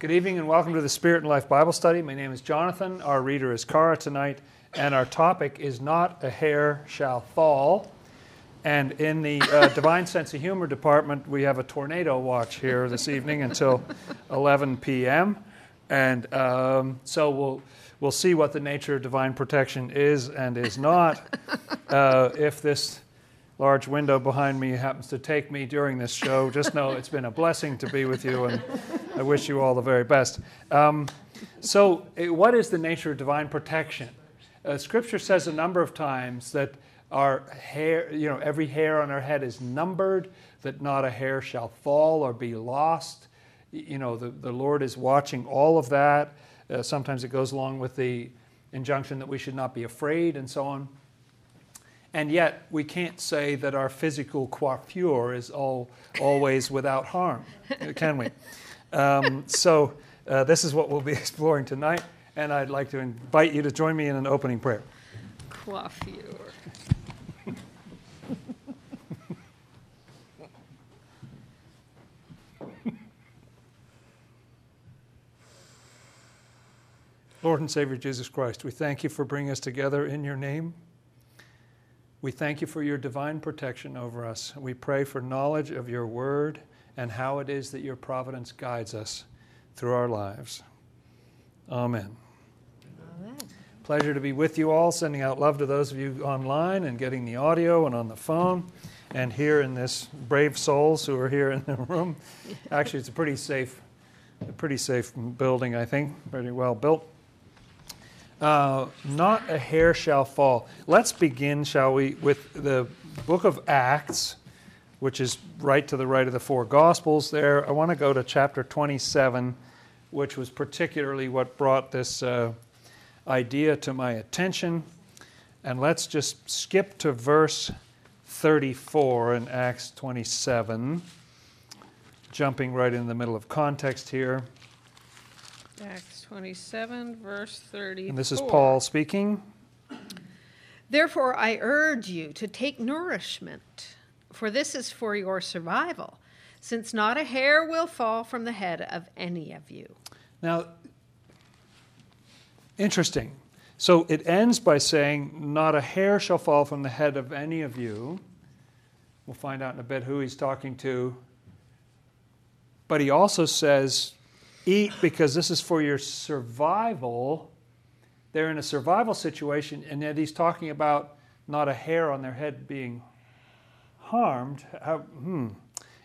Good evening and welcome to the Spirit and Life Bible Study. My name is Jonathan. Our reader is Cara tonight, and our topic is Not a Hair Shall Fall. And in the uh, Divine Sense of Humor department, we have a tornado watch here this evening until 11 p.m. And um, so we'll, we'll see what the nature of divine protection is and is not. Uh, if this large window behind me happens to take me during this show, just know it's been a blessing to be with you, and I wish you all the very best. Um, so, eh, what is the nature of divine protection? Uh, scripture says a number of times that our hair, you know, every hair on our head is numbered, that not a hair shall fall or be lost. You know, the, the Lord is watching all of that. Uh, sometimes it goes along with the injunction that we should not be afraid and so on. And yet, we can't say that our physical coiffure is all, always without harm, can we? Um, so, uh, this is what we'll be exploring tonight, and I'd like to invite you to join me in an opening prayer. Coiffure. Lord and Savior Jesus Christ, we thank you for bringing us together in your name. We thank you for your divine protection over us. We pray for knowledge of your word and how it is that your providence guides us through our lives. Amen. Amen. Pleasure to be with you all, sending out love to those of you online and getting the audio and on the phone and here in this brave souls who are here in the room. Actually, it's a pretty safe, a pretty safe building, I think, pretty well built. Uh, not a hair shall fall. Let's begin, shall we, with the book of Acts, which is right to the right of the four Gospels there. I want to go to chapter 27, which was particularly what brought this uh, idea to my attention. And let's just skip to verse 34 in Acts 27, jumping right in the middle of context here. Acts 27, verse 30. And this is Paul speaking. Therefore, I urge you to take nourishment, for this is for your survival, since not a hair will fall from the head of any of you. Now, interesting. So it ends by saying, Not a hair shall fall from the head of any of you. We'll find out in a bit who he's talking to. But he also says, eat because this is for your survival. They're in a survival situation, and yet he's talking about not a hair on their head being harmed. How, hmm,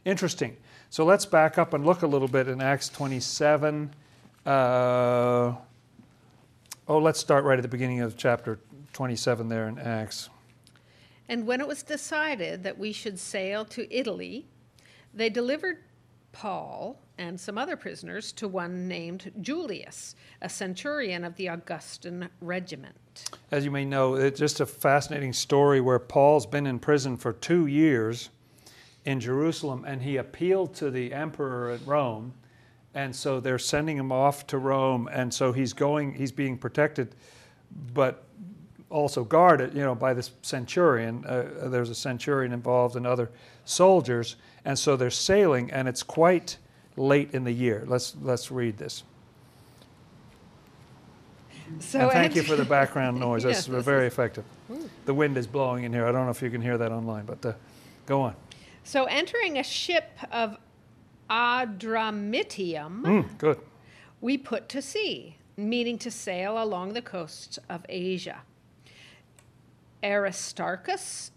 interesting. So let's back up and look a little bit in Acts 27. Uh, oh, let's start right at the beginning of chapter 27 there in Acts. And when it was decided that we should sail to Italy, they delivered Paul and some other prisoners to one named Julius, a centurion of the Augustan regiment. As you may know, it's just a fascinating story where Paul's been in prison for two years in Jerusalem and he appealed to the emperor at Rome. And so they're sending him off to Rome. And so he's going, he's being protected, but also guarded, you know, by this centurion. Uh, there's a centurion involved and other soldiers. And so they're sailing, and it's quite late in the year. Let's, let's read this. So and thank you for the background noise. That's very effective. Ooh. The wind is blowing in here. I don't know if you can hear that online, but uh, go on. So entering a ship of Adramyttium, mm, good. we put to sea, meaning to sail along the coasts of Asia. Aristarchus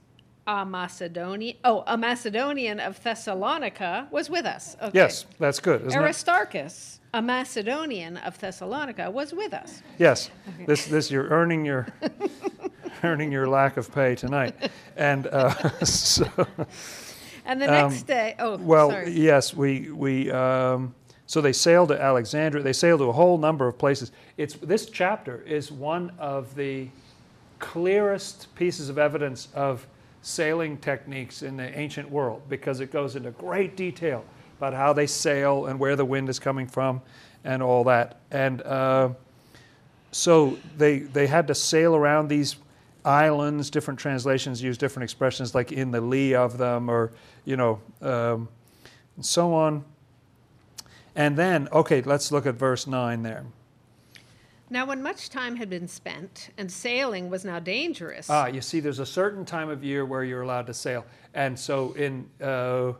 a Macedonian, oh, a Macedonian of Thessalonica was with us. Okay. Yes, that's good. Aristarchus, it? a Macedonian of Thessalonica, was with us. Yes, okay. this this you're earning your earning your lack of pay tonight, and uh, so. And the next um, day, oh, well, sorry. yes, we we. Um, so they sailed to Alexandria. They sailed to a whole number of places. It's this chapter is one of the clearest pieces of evidence of sailing techniques in the ancient world because it goes into great detail about how they sail and where the wind is coming from and all that. And uh, so they, they had to sail around these islands. Different translations use different expressions like in the lee of them or, you know, um, and so on. And then, okay, let's look at verse 9 there. Now, when much time had been spent and sailing was now dangerous, Ah, you see, there's a certain time of year where you're allowed to sail. And so, in uh,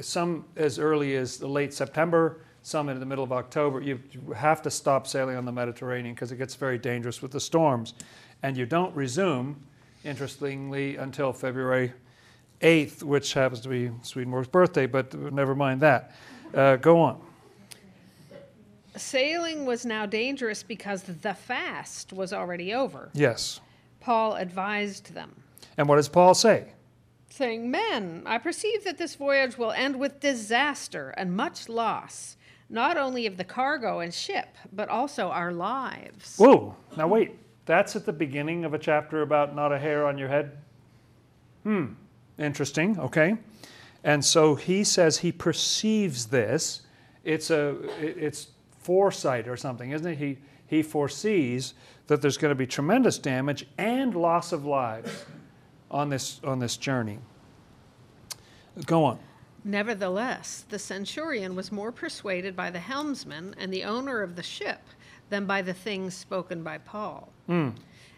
some as early as the late September, some in the middle of October, you have to stop sailing on the Mediterranean because it gets very dangerous with the storms. And you don't resume, interestingly, until February 8th, which happens to be Swedenborg's birthday, but never mind that. Uh, go on. Sailing was now dangerous because the fast was already over. Yes. Paul advised them, And what does Paul say? saying, Men, I perceive that this voyage will end with disaster and much loss, not only of the cargo and ship, but also our lives. Whoa, now wait. That's at the beginning of a chapter about not a hair on your head? Hmm, interesting, okay. And so he says he perceives this. It's a it's foresight or something, isn't it? He he foresees that there's going to be tremendous damage and loss of lives on this on this journey. Go on. Nevertheless, the centurion was more persuaded by the helmsman and the owner of the ship than by the things spoken by Paul.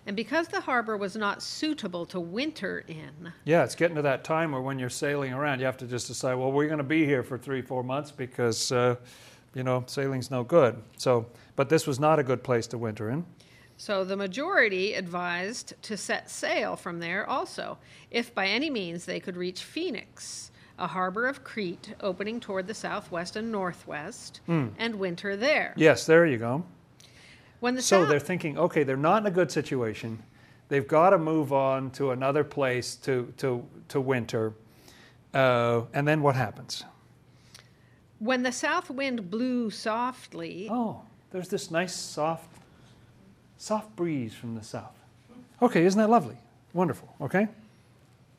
And because the harbor was not suitable to winter in, Yeah, it's getting to that time where when you're sailing around, you have to just decide, well, we're going to be here for three, four months because, uh, you know, sailing's no good. So, but this was not a good place to winter in. so the majority advised to set sail from there also, if by any means they could reach Phoenix, a harbor of Crete opening toward the southwest and northwest, and winter there. Yes, there you go. When the So south- they're thinking, okay, they're not in a good situation. They've got to move on to another place to to to winter. Uh, and then what happens? When the south wind blew softly, Oh, there's this nice soft, soft breeze from the south. Okay, isn't that lovely? Wonderful. Okay.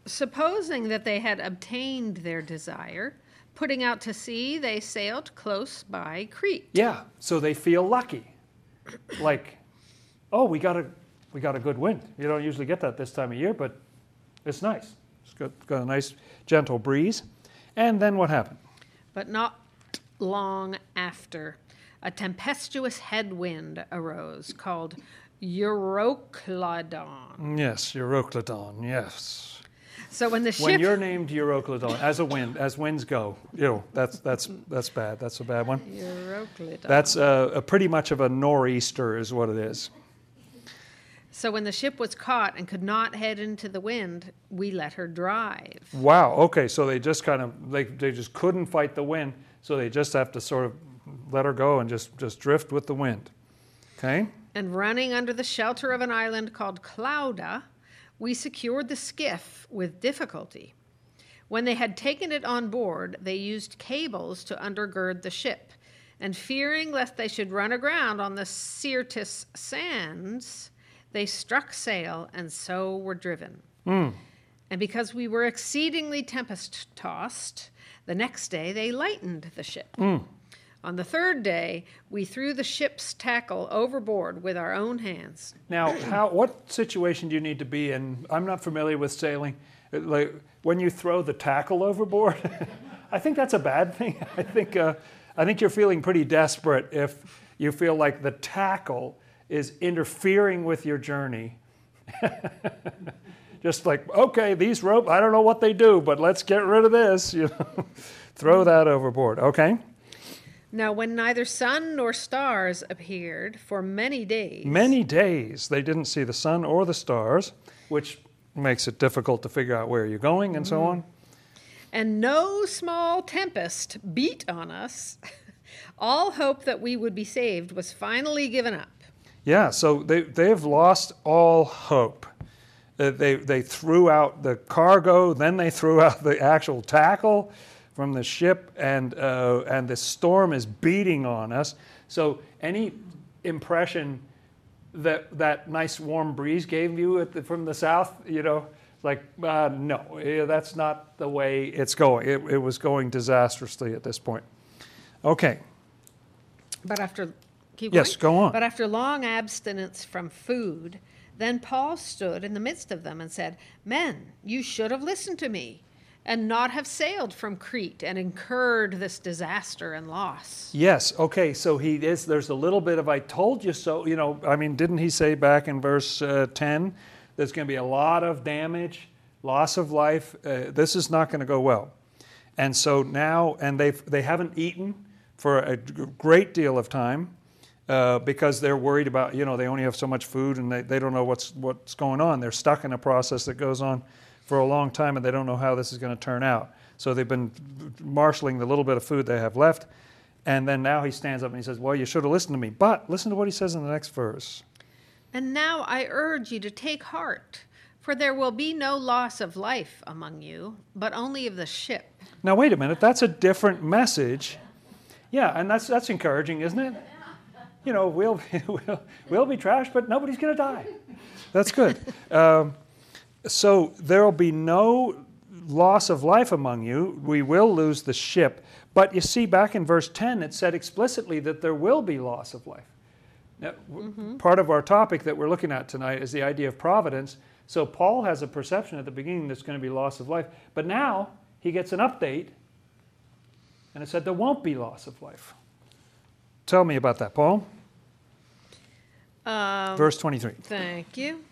Supposing that they had obtained their desire, putting out to sea, they sailed close by Crete. Yeah, so they feel lucky. Like, oh, we got a we got a good wind. You don't usually get that this time of year, but it's nice. It's got, got a nice gentle breeze. And then what happened? But not long after, a tempestuous headwind arose called Euroclydon. Yes, Euroclydon, yes. So when the When ship you're named Euroclydon, as a wind, as winds go, you know, that's that's that's bad. That's a bad one. Euroclydon. That's a, a pretty much of a nor'easter is what it is. so when the ship was caught and could not head into the wind, we let her drive. Wow. Okay. So they just kind of they they just couldn't fight the wind, so they just have to sort of let her go and just just drift with the wind. Okay. And running under the shelter of an island called Clauda, we secured the skiff with difficulty. When they had taken it on board, they used cables to undergird the ship, and fearing lest they should run aground on the Syrtis sands, they struck sail and so were driven. Hmm. And because we were exceedingly tempest tossed, the next day they lightened the ship. On the third day, we threw the ship's tackle overboard with our own hands. Now, how what situation do you need to be in? I'm not familiar with sailing. Like when you throw the tackle overboard, I think that's a bad thing. I think uh, I think you're feeling pretty desperate if you feel like the tackle is interfering with your journey. Just like, okay, these rope, I don't know what they do, but let's get rid of this. You know, throw mm-hmm. that overboard. Okay. Now, when neither sun nor stars appeared for many days, Many days they didn't see the sun or the stars, which makes it difficult to figure out where you're going and so mm-hmm. on. and no small tempest beat on us, all hope that we would be saved was finally given up. Yeah, so they, they've lost all hope. Uh, they, they threw out the cargo, then they threw out the actual tackle from the ship, and, uh, and the storm is beating on us. So, any impression that that nice warm breeze gave you at the, from the south, you know, like, uh, no, that's not the way it's going. It, it was going disastrously at this point. Okay, But after keep Yes, going? go on. But after long abstinence from food, then Paul stood in the midst of them and said, "Men, you should have listened to me and not have sailed from Crete and incurred this disaster and loss. Yes. Okay. So he is. There's a little bit of "I told you so." You know. I mean, didn't he say back in verse uh, ten? There's going to be a lot of damage, loss of life. Uh, this is not going to go well. And so now, and they've, they haven't eaten for a great deal of time uh, because they're worried about. You know, they only have so much food, and they, they don't know what's what's going on. They're stuck in a process that goes on for a long time and they don't know how this is going to turn out. So they've been marshaling the little bit of food they have left. And then now he stands up and he says, Well, you should have listened to me. But listen to what he says in the next verse. And now I urge you to take heart, for there will be no loss of life among you, but only of the ship. Now, wait a minute. That's a different message. Yeah, and that's, that's encouraging, isn't it? You know, we'll, we'll, we'll be trashed, but nobody's going to die. That's good. Um, so there will be no loss of life among you. We will lose the ship. But you see, back in verse 10, it said explicitly that there will be loss of life. Now, mm-hmm. Part of our topic that we're looking at tonight is the idea of providence. So Paul has a perception at the beginning there's going to be loss of life. But now he gets an update, and it said there won't be loss of life. Tell me about that, Paul. Um, Verse 23. Thank you.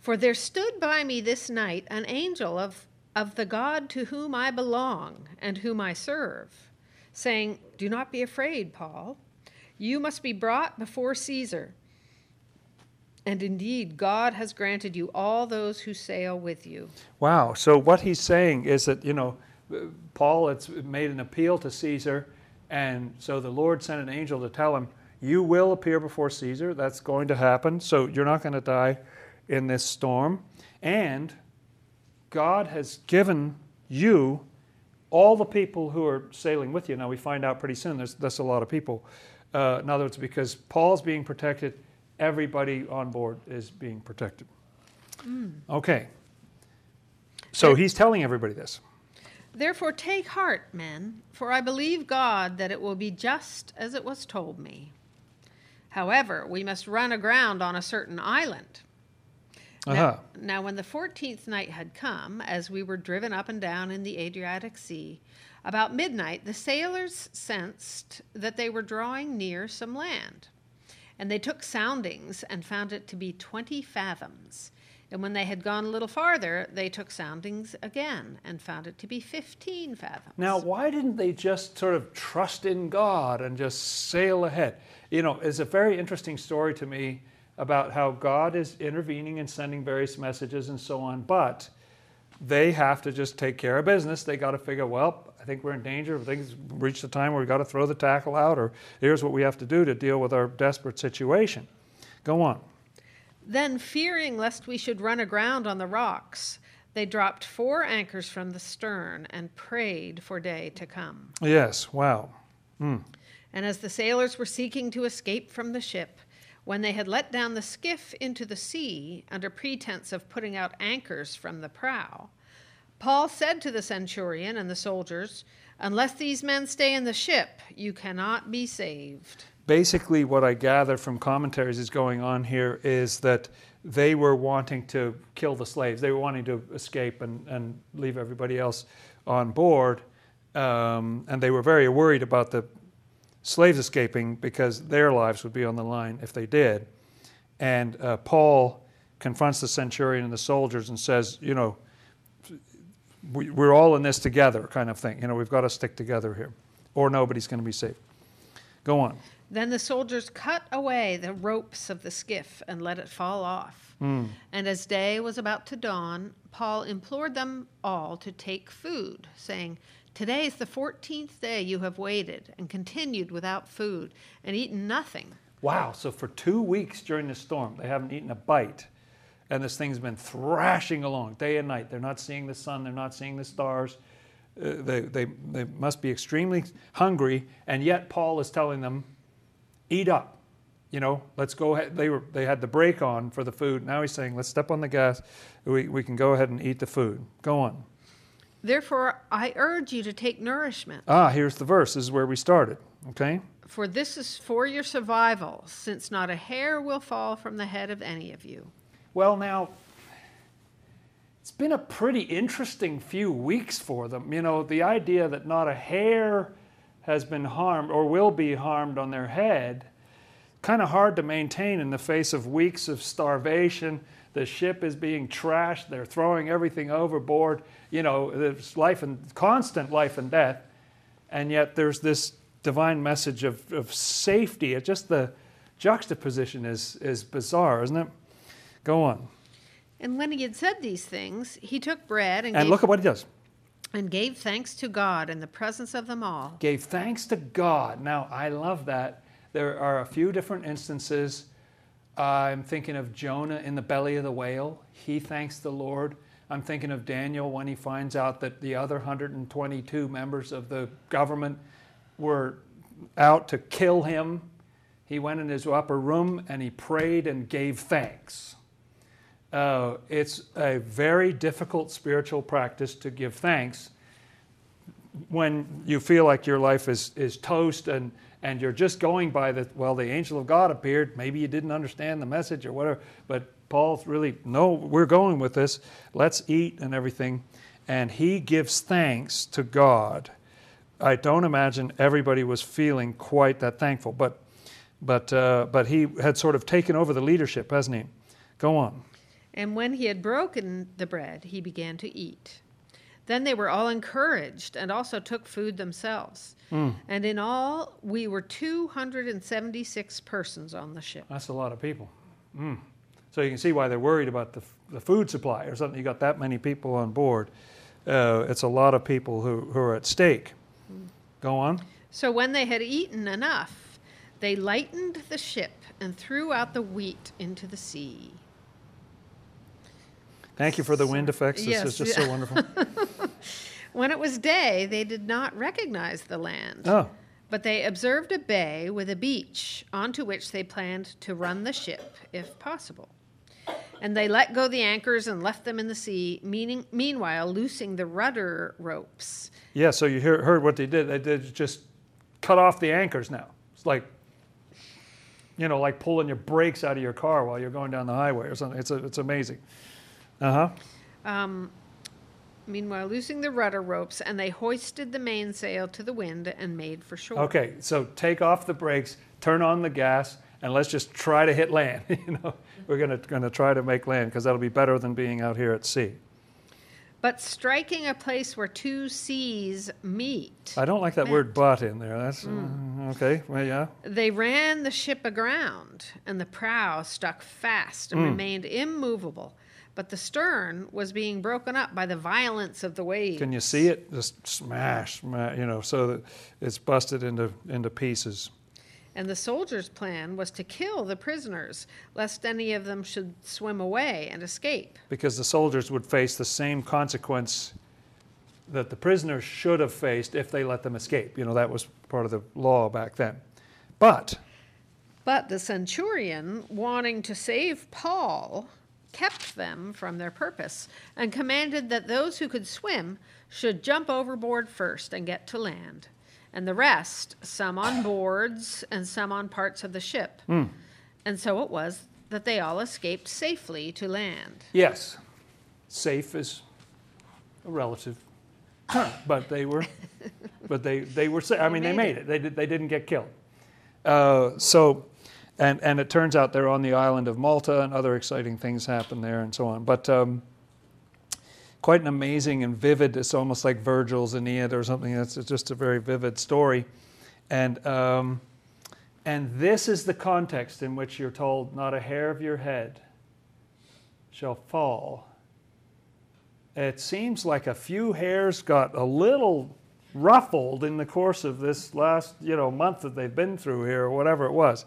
For there stood by me this night an angel of, of the God to whom I belong and whom I serve, saying, Do not be afraid, Paul. You must be brought before Caesar. And indeed, God has granted you all those who sail with you. Wow. So, what he's saying is that, you know, Paul has made an appeal to Caesar, and so the Lord sent an angel to tell him, You will appear before Caesar. That's going to happen. So, you're not going to die in this storm. And God has given you all the people who are sailing with you. Now, we find out pretty soon there's, that's a lot of people. Uh, in other words, because Paul's being protected, everybody on board is being protected. Mm. Okay. So he's telling everybody this. Therefore, take heart, men, for I believe God that it will be just as it was told me. However, we must run aground on a certain island uh-huh. Now, now, when the 14th night had come, as we were driven up and down in the Adriatic Sea, about midnight the sailors sensed that they were drawing near some land. And they took soundings and found it to be 20 fathoms. And when they had gone a little farther, they took soundings again and found it to be 15 fathoms. Now, why didn't they just sort of trust in God and just sail ahead? You know, it's a very interesting story to me about how God is intervening and sending various messages and so on, but they have to just take care of business. They got to figure, well, I think we're in danger. Things reach the time where we got to throw the tackle out, or here's what we have to do to deal with our desperate situation. Go on. Then, fearing lest we should run aground on the rocks, they dropped four anchors from the stern and prayed for day to come. Yes, wow. Mm. And as the sailors were seeking to escape from the ship, when they had let down the skiff into the sea under pretense of putting out anchors from the prow, Paul said to the centurion and the soldiers, Unless these men stay in the ship, you cannot be saved. Basically, what I gather from commentaries is going on here is that they were wanting to kill the slaves. They were wanting to escape and, and leave everybody else on board. Um, and they were very worried about the slaves escaping because their lives would be on the line if they did. And uh, Paul confronts the centurion and the soldiers and says, you know, we, we're all in this together, kind of thing. You know, we've got to stick together here, or nobody's going to be safe. Go on. Then the soldiers cut away the ropes of the skiff and let it fall off. Mm. And as day was about to dawn, Paul implored them all to take food, saying, Today is the 14th day you have waited and continued without food and eaten nothing. Wow, so for two weeks during the storm, they haven't eaten a bite. And this thing's been thrashing along day and night. They're not seeing the sun, they're not seeing the stars. Uh, they, they, they must be extremely hungry, and yet Paul is telling them, eat up. You know, let's go ahead. They, were, they had the brake on for the food. Now he's saying, let's step on the gas. We, we can go ahead and eat the food. Go on. Therefore, I urge you to take nourishment. Ah, here's the verse. This is where we started. Okay? For this is for your survival, since not a hair will fall from the head of any of you. Well, now, it's been a pretty interesting few weeks for them. You know, the idea that not a hair has been harmed or will be harmed on their head, kind of hard to maintain in the face of weeks of starvation. The ship is being trashed, they're throwing everything overboard. You know, there's life and constant life and death. And yet there's this divine message of, of safety. It just the juxtaposition is, is bizarre, isn't it? Go on. And when he had said these things, he took bread and, And gave, look at what he does. and gave thanks to God in the presence of them all. Gave thanks to God. Now, I love that. There are a few different instances. I'm thinking of Jonah in the belly of the whale. He thanks the Lord. I'm thinking of Daniel when he finds out that the other 122 members of the government were out to kill him. He went in his upper room and he prayed and gave thanks. Uh, it's a very difficult spiritual practice to give thanks when you feel like your life is, is toast and, and you're just going by the, well, the angel of God appeared. Maybe you didn't understand the message or whatever, but Paul's really, no, we're going with this. Let's eat and everything. And he gives thanks to God. I don't imagine everybody was feeling quite that thankful, but, but, uh, but he had sort of taken over the leadership, hasn't he? Go on. And when he had broken the bread, he began to eat. Then they were all encouraged and also took food themselves. And in all, we were 276 persons on the ship. That's a lot of people. Mm. So you can see why they're worried about the, the food supply or something. You got that many people on board. Uh, it's a lot of people who, who are at stake. Go on. So when they had eaten enough, they lightened the ship and threw out the wheat into the sea. Thank you for the wind effects. This Yes, is just so wonderful. When it was day, they did not recognize the land. Oh, But they observed a bay with a beach onto which they planned to run the ship, if possible. And they let go the anchors and left them in the sea, meaning, meanwhile loosing the rudder ropes. yeah. So you hear, heard what they did. They did just cut off the anchors now. It's like, you know, like pulling your brakes out of your car while you're going down the highway or something. It's, a, it's amazing. Uh huh. Um, meanwhile, loosing the rudder ropes, and they hoisted the mainsail to the wind and made for shore. Okay, so take off the brakes, turn on the gas, and let's just try to hit land. you know, we're gonna gonna try to make land because that'll be better than being out here at sea. But striking a place where two seas meet, I don't like that word "but" in there. That's uh, okay. Well, yeah. They ran the ship aground, and the prow stuck fast and remained immovable. But the stern was being broken up by the violence of the waves. Can you see it? Just smash, sma- you know, so that it's busted into into pieces. And the soldiers' plan was to kill the prisoners, lest any of them should swim away and escape. Because the soldiers would face the same consequence that the prisoners should have faced if they let them escape. You know, that was part of the law back then. But But the centurion, wanting to save Paul, kept them from their purpose and commanded that those who could swim should jump overboard first and get to land, and the rest, some on boards and some on parts of the ship. And so it was that they all escaped safely to land. Yes, safe is a relative term, but they were, but they they were. sa- I mean, they made made it. They did, they didn't get killed. Uh, so, and and it turns out they're on the island of Malta, and other exciting things happen there, and so on. But um, quite an amazing and vivid. It's almost like Virgil's Aeneid or something. It's just a very vivid story, and. Um, and this is the context in which you're told, not a hair of your head shall fall. It seems like a few hairs got a little ruffled in the course of this last, you know, month that they've been through here, or whatever it was.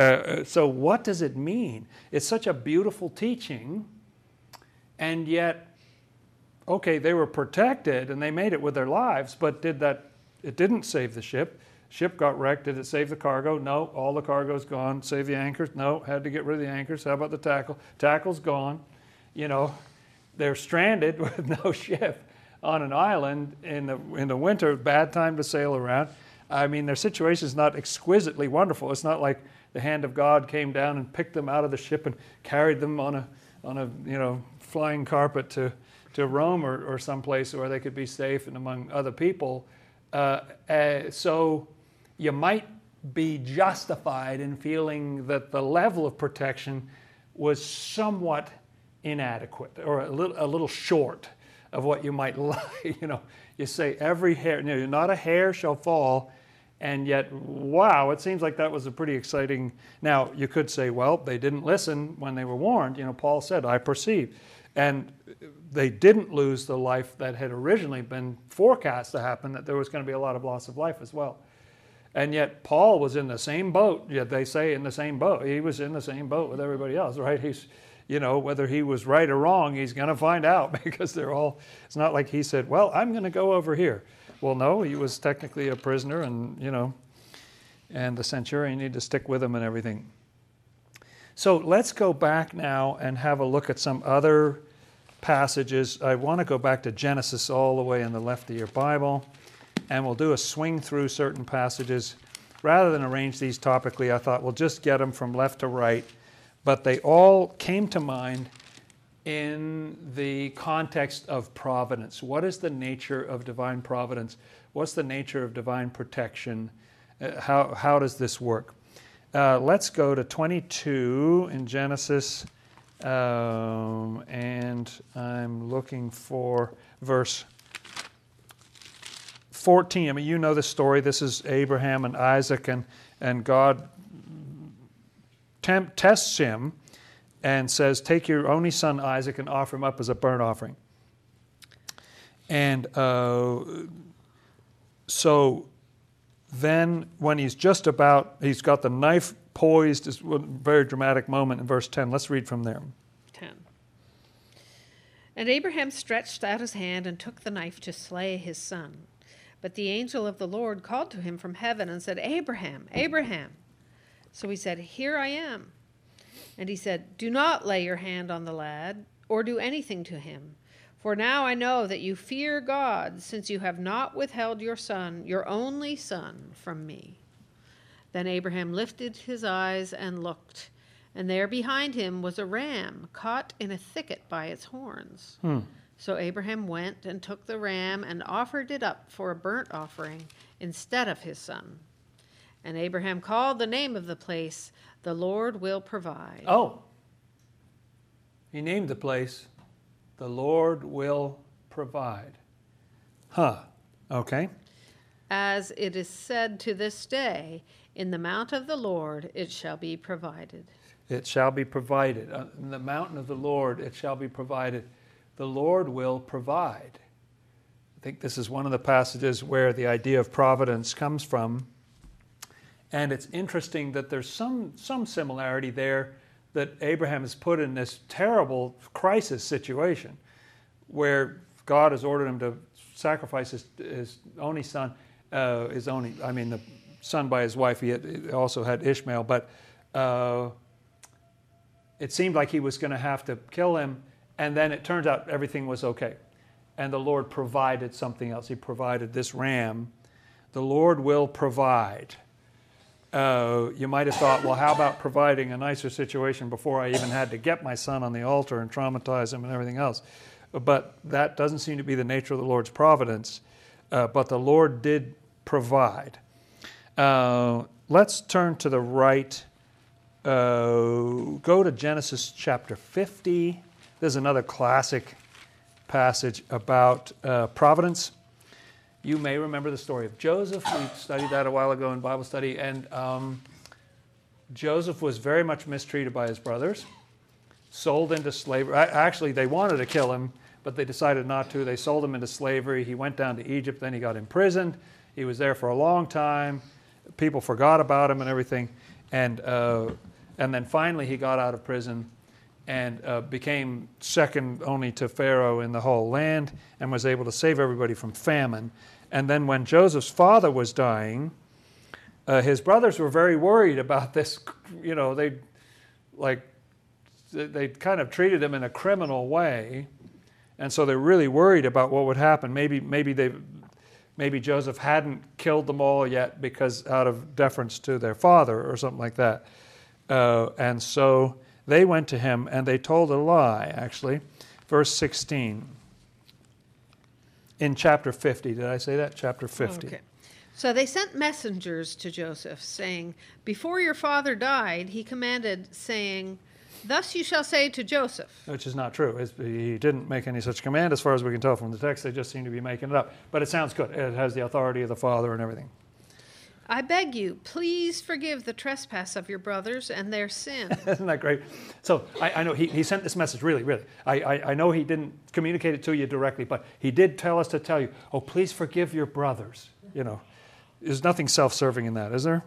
Uh, so, what does it mean? It's such a beautiful teaching, and yet, okay, they were protected and they made it with their lives, but did that? It didn't save the ship. Ship got wrecked. Did it save the cargo? No. All the cargo's gone. Save the anchors? No. Had to get rid of the anchors. How about the tackle? Tackle's gone. You know, they're stranded with no ship on an island in the in the winter. Bad time to sail around. I mean, their situation is not exquisitely wonderful. It's not like the hand of God came down and picked them out of the ship and carried them on a on a you know flying carpet to to Rome or, or someplace where they could be safe and among other people. Uh, uh, so you might be justified in feeling that the level of protection was somewhat inadequate or a little, a little short of what you might like. You know, you say every hair, you know, not a hair shall fall, and yet, wow, it seems like that was a pretty exciting. Now, you could say, well, they didn't listen when they were warned. You know, Paul said, I perceive. And they didn't lose the life that had originally been forecast to happen, that there was going to be a lot of loss of life as well. And yet, Paul was in the same boat. Yet they say in the same boat. He was in the same boat with everybody else, right? He's, you know, whether he was right or wrong, he's going to find out because they're all, it's not like he said, well, I'm going to go over here. Well, no, he was technically a prisoner, and, you know, and the centurion needed to stick with him and everything. So let's go back now and have a look at some other passages. I want to go back to Genesis all the way in the left of your Bible, and we'll do a swing through certain passages. Rather than arrange these topically, I thought we'll just get them from left to right. But they all came to mind in the context of providence. What is the nature of divine providence? What's the nature of divine protection? Uh, how, how does this work? Uh, let's go to 22 in Genesis, um, and I'm looking for verse 14. I mean, you know the story. This is Abraham and Isaac, and, and God tests him and says, Take your only son Isaac and offer him up as a burnt offering. And uh, so then, when he's just about, he's got the knife poised, is a very dramatic moment in verse 10. Let's read from there. 10. And Abraham stretched out his hand and took the knife to slay his son. But the angel of the Lord called to him from heaven and said, Abraham, Abraham. So he said, Here I am. And he said, Do not lay your hand on the lad, or do anything to him. For now I know that you fear God, since you have not withheld your son, your only son, from me. Then Abraham lifted his eyes and looked, and there behind him was a ram caught in a thicket by its horns. Hmm. So Abraham went and took the ram and offered it up for a burnt offering instead of his son. And Abraham called the name of the place the Lord will provide. Oh, he named the place, The Lord Will Provide. Huh, okay. As it is said to this day, in the mount of the Lord it shall be provided. It shall be provided. Uh, in the mountain of the Lord it shall be provided. The Lord will provide. I think this is one of the passages where the idea of providence comes from. And it's interesting that there's some, some similarity there that Abraham is put in this terrible crisis situation where God has ordered him to sacrifice his, his only son, uh, his only, I mean, the son by his wife. He, had, he also had Ishmael, but uh, it seemed like he was going to have to kill him. And then it turns out everything was okay. And the Lord provided something else. He provided this ram. The Lord will provide uh, you might have thought, well, how about providing a nicer situation before I even had to get my son on the altar and traumatize him and everything else? But that doesn't seem to be the nature of the Lord's providence. Uh, but the Lord did provide. Uh, let's turn to the right. Uh, go to Genesis chapter 50. There's another classic passage about uh, providence. You may remember the story of Joseph. We studied that a while ago in Bible study. And um, Joseph was very much mistreated by his brothers, sold into slavery. Actually, they wanted to kill him, but they decided not to. They sold him into slavery. He went down to Egypt, then he got imprisoned. He was there for a long time. People forgot about him and everything. And, uh, and then finally, he got out of prison and uh, became second only to Pharaoh in the whole land and was able to save everybody from famine. And then when Joseph's father was dying, uh, his brothers were very worried about this. You know, they like they kind of treated him in a criminal way, and so they're really worried about what would happen. Maybe maybe they maybe Joseph hadn't killed them all yet because out of deference to their father or something like that. Uh, and so they went to him and they told a lie, actually. Verse 16. in chapter 50. Did I say that? Chapter 50. Okay. So they sent messengers to Joseph, saying, Before your father died, he commanded, saying, Thus you shall say to Joseph. Which is not true. It's, he didn't make any such command, as far as we can tell from the text. They just seem to be making it up. But it sounds good. It has the authority of the Father and everything. I beg you, please forgive the trespass of your brothers and their sin. Isn't that great? So I, I know he, he sent this message, really, really. I, I, I know he didn't communicate it to you directly, but he did tell us to tell you, oh, please forgive your brothers. You know, there's nothing self serving in that, is there?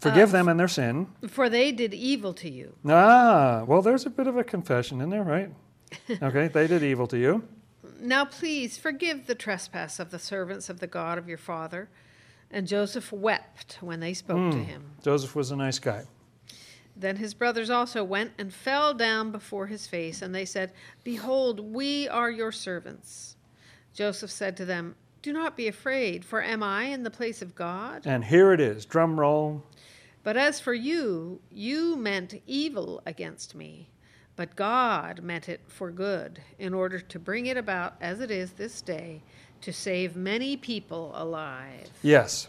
Forgive them and their sin. For they did evil to you. Ah, well, there's a bit of a confession in there, right? Okay, they did evil to you. Now please forgive the trespass of the servants of the God of your father. And Joseph wept when they spoke to hmm. him. Joseph was a nice guy. Then his brothers also went and fell down before his face, and they said, Behold, we are your servants. Joseph said to them, Do not be afraid, for am I in the place of God? And here it is, drum roll. But as for you, you meant evil against me, but God meant it for good, in order to bring it about as it is this day, to save many people alive. Yes.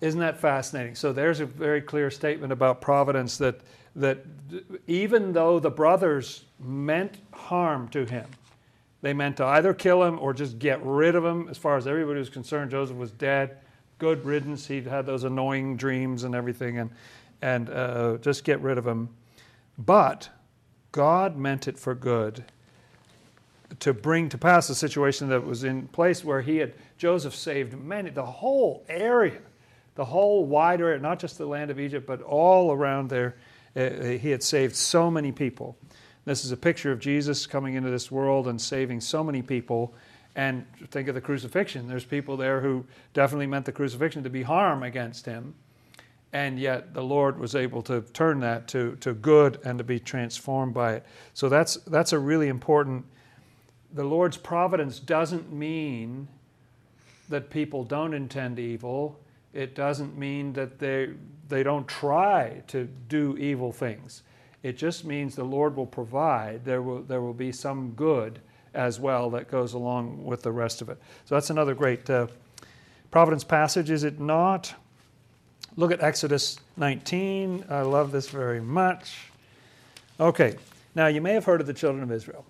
Isn't that fascinating? So there's a very clear statement about providence that that even though the brothers meant harm to him, they meant to either kill him or just get rid of him. As far as everybody was concerned, Joseph was dead. Good riddance. He'd had those annoying dreams and everything, and and uh, just get rid of him. But God meant it for good to bring to pass a situation that was in place where he had Joseph saved many, the whole area, the whole wide area, not just the land of Egypt, but all around there. Uh, he had saved so many people. This is a picture of Jesus coming into this world and saving so many people. And think of the crucifixion. There's people there who definitely meant the crucifixion to be harm against him. And yet the Lord was able to turn that to, to good and to be transformed by it. So that's, that's a really important the Lord's providence doesn't mean that people don't intend evil. It doesn't mean that they, they don't try to do evil things. It just means the Lord will provide. There will, there will be some good as well that goes along with the rest of it. So that's another great uh, providence passage, is it not? Look at Exodus 19. I love this very much. Okay, now you may have heard of the children of Israel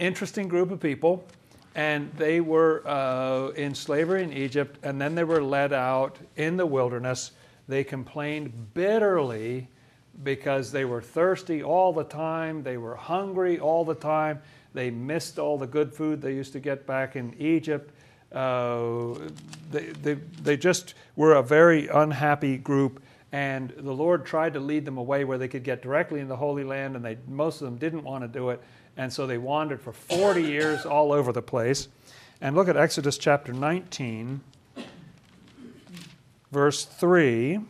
interesting group of people, and they were uh, in slavery in Egypt, and then they were led out in the wilderness. They complained bitterly because they were thirsty all the time, they were hungry all the time, they missed all the good food they used to get back in Egypt. Uh, they, they, they just were a very unhappy group and the Lord tried to lead them away where they could get directly in the Holy Land, and they, most of them didn't want to do it. And so they wandered for 40 years all over the place. And look at Exodus chapter 19, verse 3.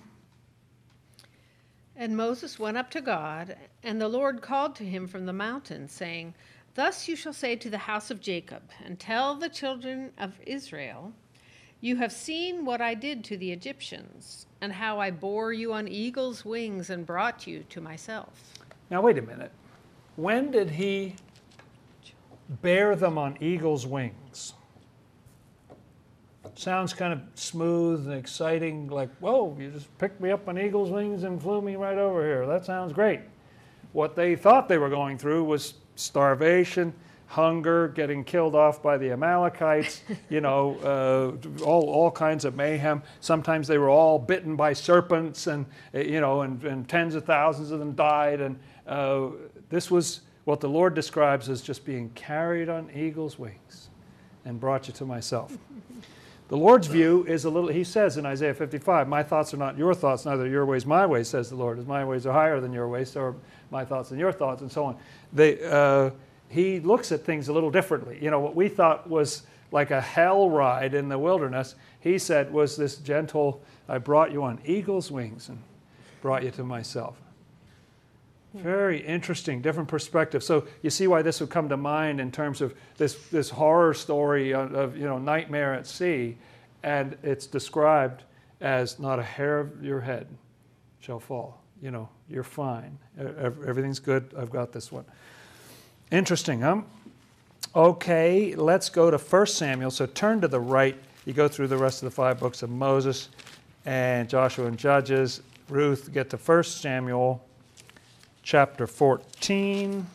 And Moses went up to God, and the Lord called to him from the mountain, saying, Thus you shall say to the house of Jacob, and tell the children of Israel, You have seen what I did to the Egyptians, and how I bore you on eagle's wings and brought you to myself. Now, wait a minute. When did he bear them on eagle's wings? Sounds kind of smooth and exciting, like, whoa, you just picked me up on eagle's wings and flew me right over here. That sounds great. What they thought they were going through was starvation, hunger, getting killed off by the Amalekites, you know, uh, all, all kinds of mayhem. Sometimes they were all bitten by serpents, and, you know, and, and tens of thousands of them died. And uh, this was what the Lord describes as just being carried on eagle's wings and brought you to myself. The Lord's view is a little, he says in Isaiah 55, My thoughts are not your thoughts, neither your ways my ways, says the Lord. As my ways are higher than your ways, so are my thoughts than your thoughts, and so on. They, uh, he looks at things a little differently. You know, what we thought was like a hell ride in the wilderness, he said was this gentle, I brought you on eagle's wings and brought you to myself. Very interesting, different perspective. So you see why this would come to mind in terms of this, this horror story of, of you know nightmare at sea, and it's described as not a hair of your head shall fall. You know, you're fine. Everything's good. I've got this one. Interesting, huh? Okay, let's go to 1 Samuel. So turn to the right. You go through the rest of the five books of Moses and Joshua and Judges. Ruth, get to 1 Samuel chapter 14.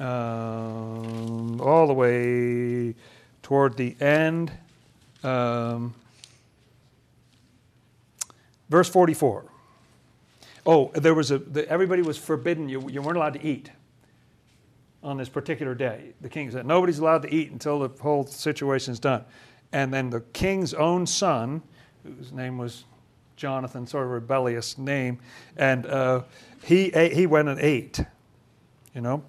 Um, all the way toward the end. Um, verse 44. Oh, there was a, the, everybody was forbidden. You, you weren't allowed to eat on this particular day. The king said, nobody's allowed to eat until the whole situation's done. And then the king's own son, whose name was Jonathan, sort of rebellious name, and uh, he, ate, he went and ate, you know.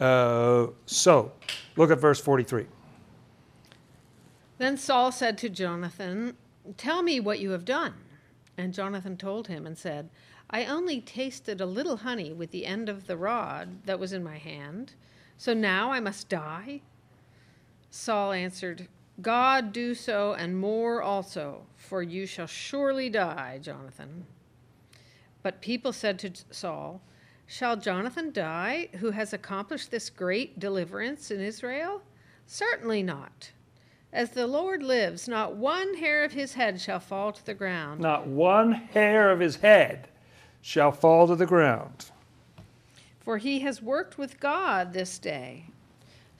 Uh, so, look at verse 43. Then Saul said to Jonathan, Tell me what you have done. And Jonathan told him and said, I only tasted a little honey with the end of the rod that was in my hand. So now I must die? Saul answered, God do so and more also, for you shall surely die, Jonathan. But people said to Saul, Shall Jonathan die, who has accomplished this great deliverance in Israel? Certainly not. As the Lord lives, not one hair of his head shall fall to the ground. Not one hair of his head shall fall to the ground. For he has worked with God this day.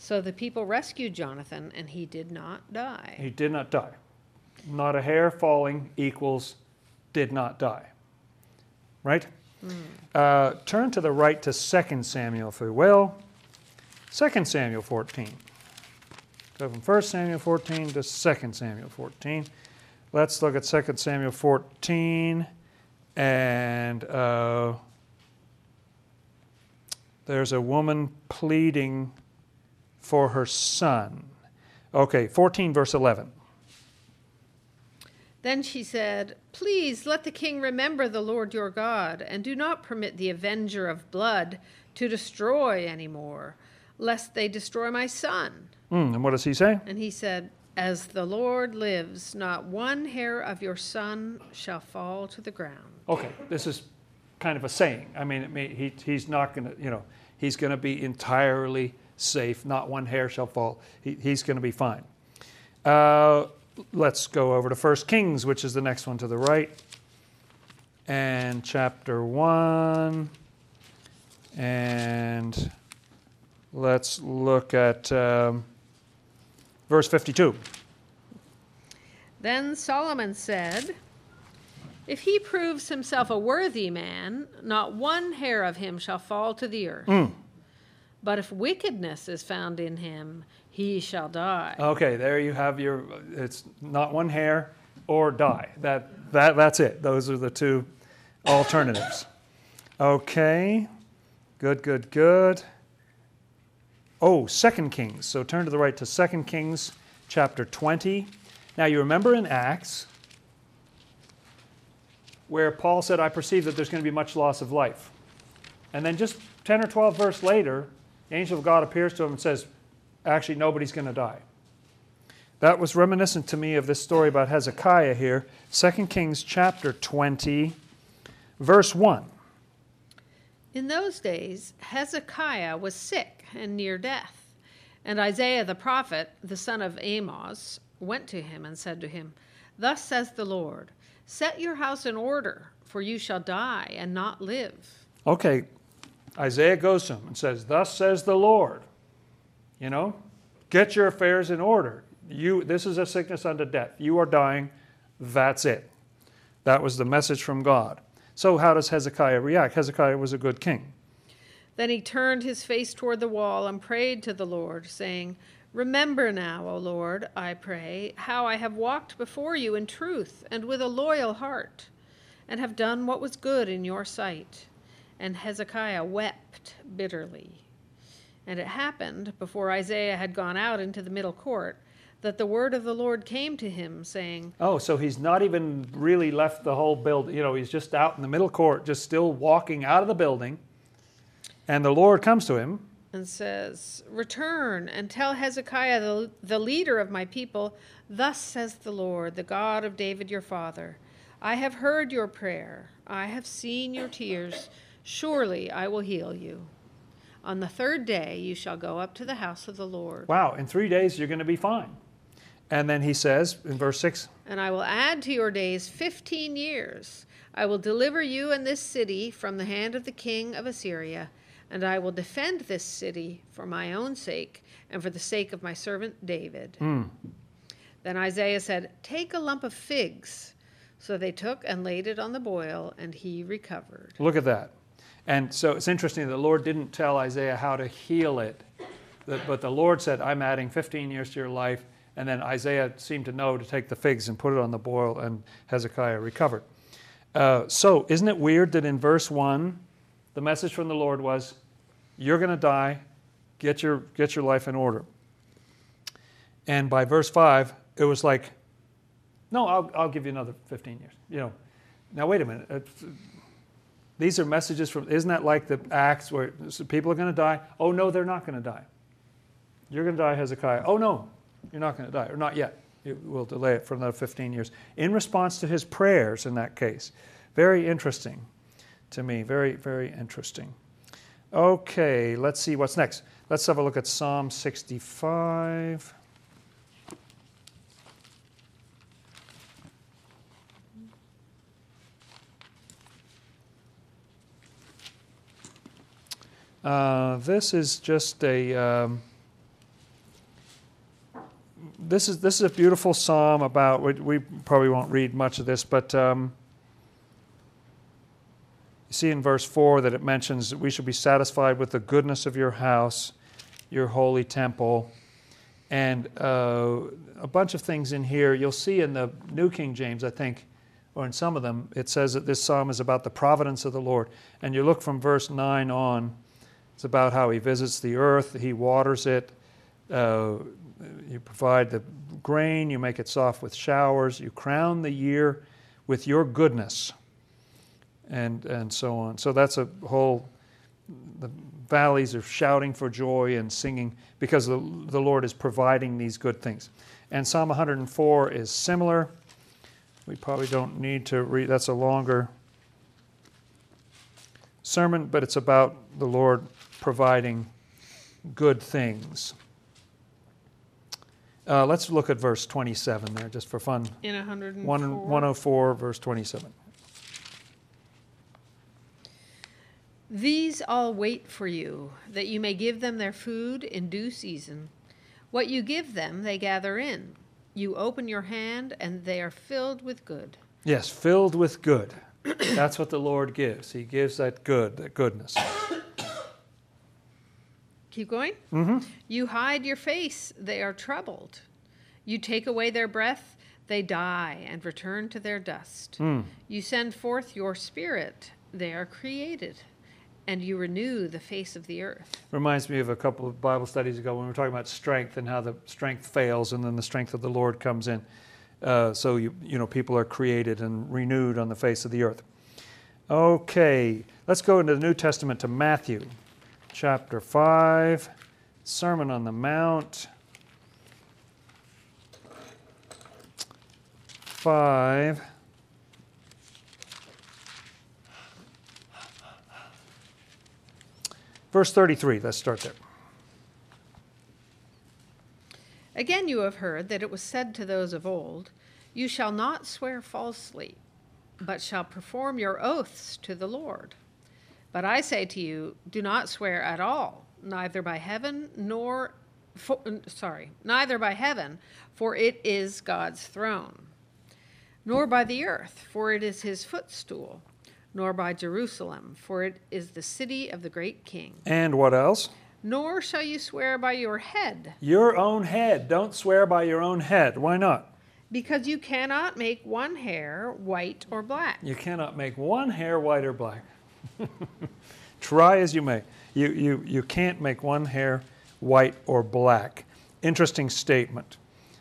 So the people rescued Jonathan, and he did not die. He did not die. Not a hair falling equals did not die. Right? Mm. Uh, turn to the right to 2 Samuel, if you will. 2 Samuel 14. Go from 1 Samuel 14 to 2 Samuel 14. Let's look at 2 Samuel 14 and uh, there's a woman pleading for her son. Okay, 14, verse 11. Then she said, Please let the king remember the Lord your God, and do not permit the avenger of blood to destroy any more, lest they destroy my son. Mm, and what does he say? And he said, As the Lord lives, not one hair of your son shall fall to the ground. Okay, this is kind of a saying. I mean, may, he, he's not going to, you know, he's going to be entirely safe. Not one hair shall fall. He, he's going to be fine. Uh, let's go over to First Kings, which is the next one to the right, and chapter one, and let's look at um, verse fifty-two. Then Solomon said. If he proves himself a worthy man, not one hair of him shall fall to the earth. Mm. But if wickedness is found in him, he shall die. Okay, there you have your. It's not one hair or die. That that that's it. Those are the two alternatives. Okay, good, good, good. Oh, Second Kings. So turn to the right to Second Kings, chapter twenty. Now you remember in Acts where Paul said, I perceive that there's going to be much loss of life. And then just 10 or 12 verse later, the angel of God appears to him and says, Actually, nobody's going to die. That was reminiscent to me of this story about Hezekiah here, 2 Kings chapter 20, verse 1. In those days, Hezekiah was sick and near death. And Isaiah the prophet, the son of Amos, went to him and said to him, Thus says the Lord, Set your house in order, for you shall die and not live. Okay, Isaiah goes to him and says, Thus says the Lord. You know, get your affairs in order. You, this is a sickness unto death. You are dying. That's it. That was the message from God. So, how does Hezekiah react? Hezekiah was a good king. Then he turned his face toward the wall and prayed to the Lord, saying, Remember now, O Lord, I pray, how I have walked before you in truth and with a loyal heart, and have done what was good in your sight. And Hezekiah wept bitterly. And it happened, before Isaiah had gone out into the middle court, that the word of the Lord came to him, saying, Oh, so he's not even really left the whole building. You know, he's just out in the middle court, just still walking out of the building. And the Lord comes to him and says, Return and tell Hezekiah, the, the leader of my people, Thus says the Lord, the God of David your father I have heard your prayer, I have seen your tears. Surely I will heal you. On the third day you shall go up to the house of the Lord. Wow, in three days you're going to be fine. And then he says in verse 6 And I will add to your days fifteen years. I will deliver you and this city from the hand of the king of Assyria, and I will defend this city for my own sake and for the sake of my servant David. Hmm. Then Isaiah said, Take a lump of figs. So they took and laid it on the boil, and he recovered. Look at that. And so it's interesting, the Lord didn't tell Isaiah how to heal it, but the Lord said, I'm adding 15 years to your life. And then Isaiah seemed to know to take the figs and put it on the boil, and Hezekiah recovered. Uh, so, isn't it weird that in verse 1, the message from the Lord was, You're going to die, get your, get your life in order. And by verse 5, it was like, No, I'll, I'll give you another 15 years. You know, now wait a minute. These are messages from, isn't that like the Acts where people are going to die? Oh, no, they're not going to die. You're going to die, Hezekiah. Oh, no, you're not going to die, or not yet. It, we'll delay it for another 15 years. In response to his prayers in that case. Very interesting to me. Very, very interesting. Okay, let's see what's next. Let's have a look at Psalm 65. Uh, this is just a. Um, this is this is a beautiful psalm about. We, we probably won't read much of this, but um, you see in verse four that it mentions that we should be satisfied with the goodness of your house, your holy temple, and uh, a bunch of things in here. You'll see in the New King James, I think, or in some of them, it says that this psalm is about the providence of the Lord. And you look from verse nine on. It's about how he visits the earth, he waters it, uh, you provide the grain, you make it soft with showers, you crown the year with your goodness, and, and so on. So that's a whole, the valleys are shouting for joy and singing because the, the Lord is providing these good things. And Psalm 104 is similar. We probably don't need to read, that's a longer sermon, but it's about the Lord providing good things. Uh, let's look at verse 27 there, just for fun. In 104. One, 104, verse 27. These all wait for you, that you may give them their food in due season. What you give them, they gather in. You open your hand, and they are filled with good. Yes, filled with good. That's what the Lord gives. He gives that good, that goodness. Keep going. hmm You hide your face, they are troubled. You take away their breath, they die and return to their dust. Mm. You send forth your spirit, they are created, and you renew the face of the earth. Reminds me of a couple of Bible studies ago when we were talking about strength and how the strength fails and then the strength of the Lord comes in. Uh, so you you know people are created and renewed on the face of the earth. Okay, let's go into the New Testament to Matthew, chapter five, Sermon on the Mount. Five. Verse 33, let's start there. Again, you have heard that it was said to those of old, You shall not swear falsely, but shall perform your oaths to the Lord. But I say to you, do not swear at all, neither by heaven nor, for, sorry, neither by heaven, for it is God's throne, nor by the earth, for it is his footstool, nor by Jerusalem, for it is the city of the great king. And what else? Nor shall you swear by your head, Your own head. Don't swear by your own head. Why not? because you cannot make one hair white or black. You cannot make one hair white or black. Try as you may. You, you, you can't make one hair white or black. Interesting statement.